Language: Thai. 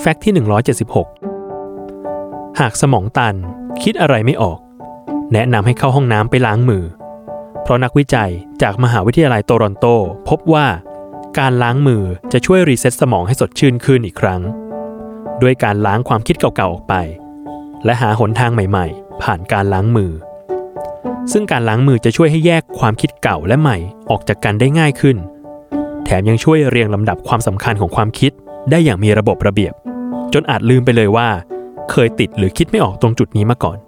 fact ที่ 176 หากสมองตันคิดอะไรไม่ออก แนะนำให้เข้าห้องน้ำไปล้างมือ เพราะนักวิจัยจากมหาวิทยาลัยโตรอนโต พบว่า การล้างมือจะช่วย reset สมองให้สดชื่นขึ้นอีกครั้ง ด้วยการล้างความคิดเก่าๆออกไป และหาหนทางใหม่ๆ ผ่านการล้างมือ ซึ่งการล้างมือจะช่วยให้แยกความคิดเก่าและใหม่ออกจากกันได้ง่ายขึ้น แถมยังช่วยเรียงลำดับความสำคัญของความคิดได้อย่างมีระบบระเบียบ จนอาจลืมไปเลยว่า เคยติดหรือคิดไม่ออกตรงจุดนี้มาก่อน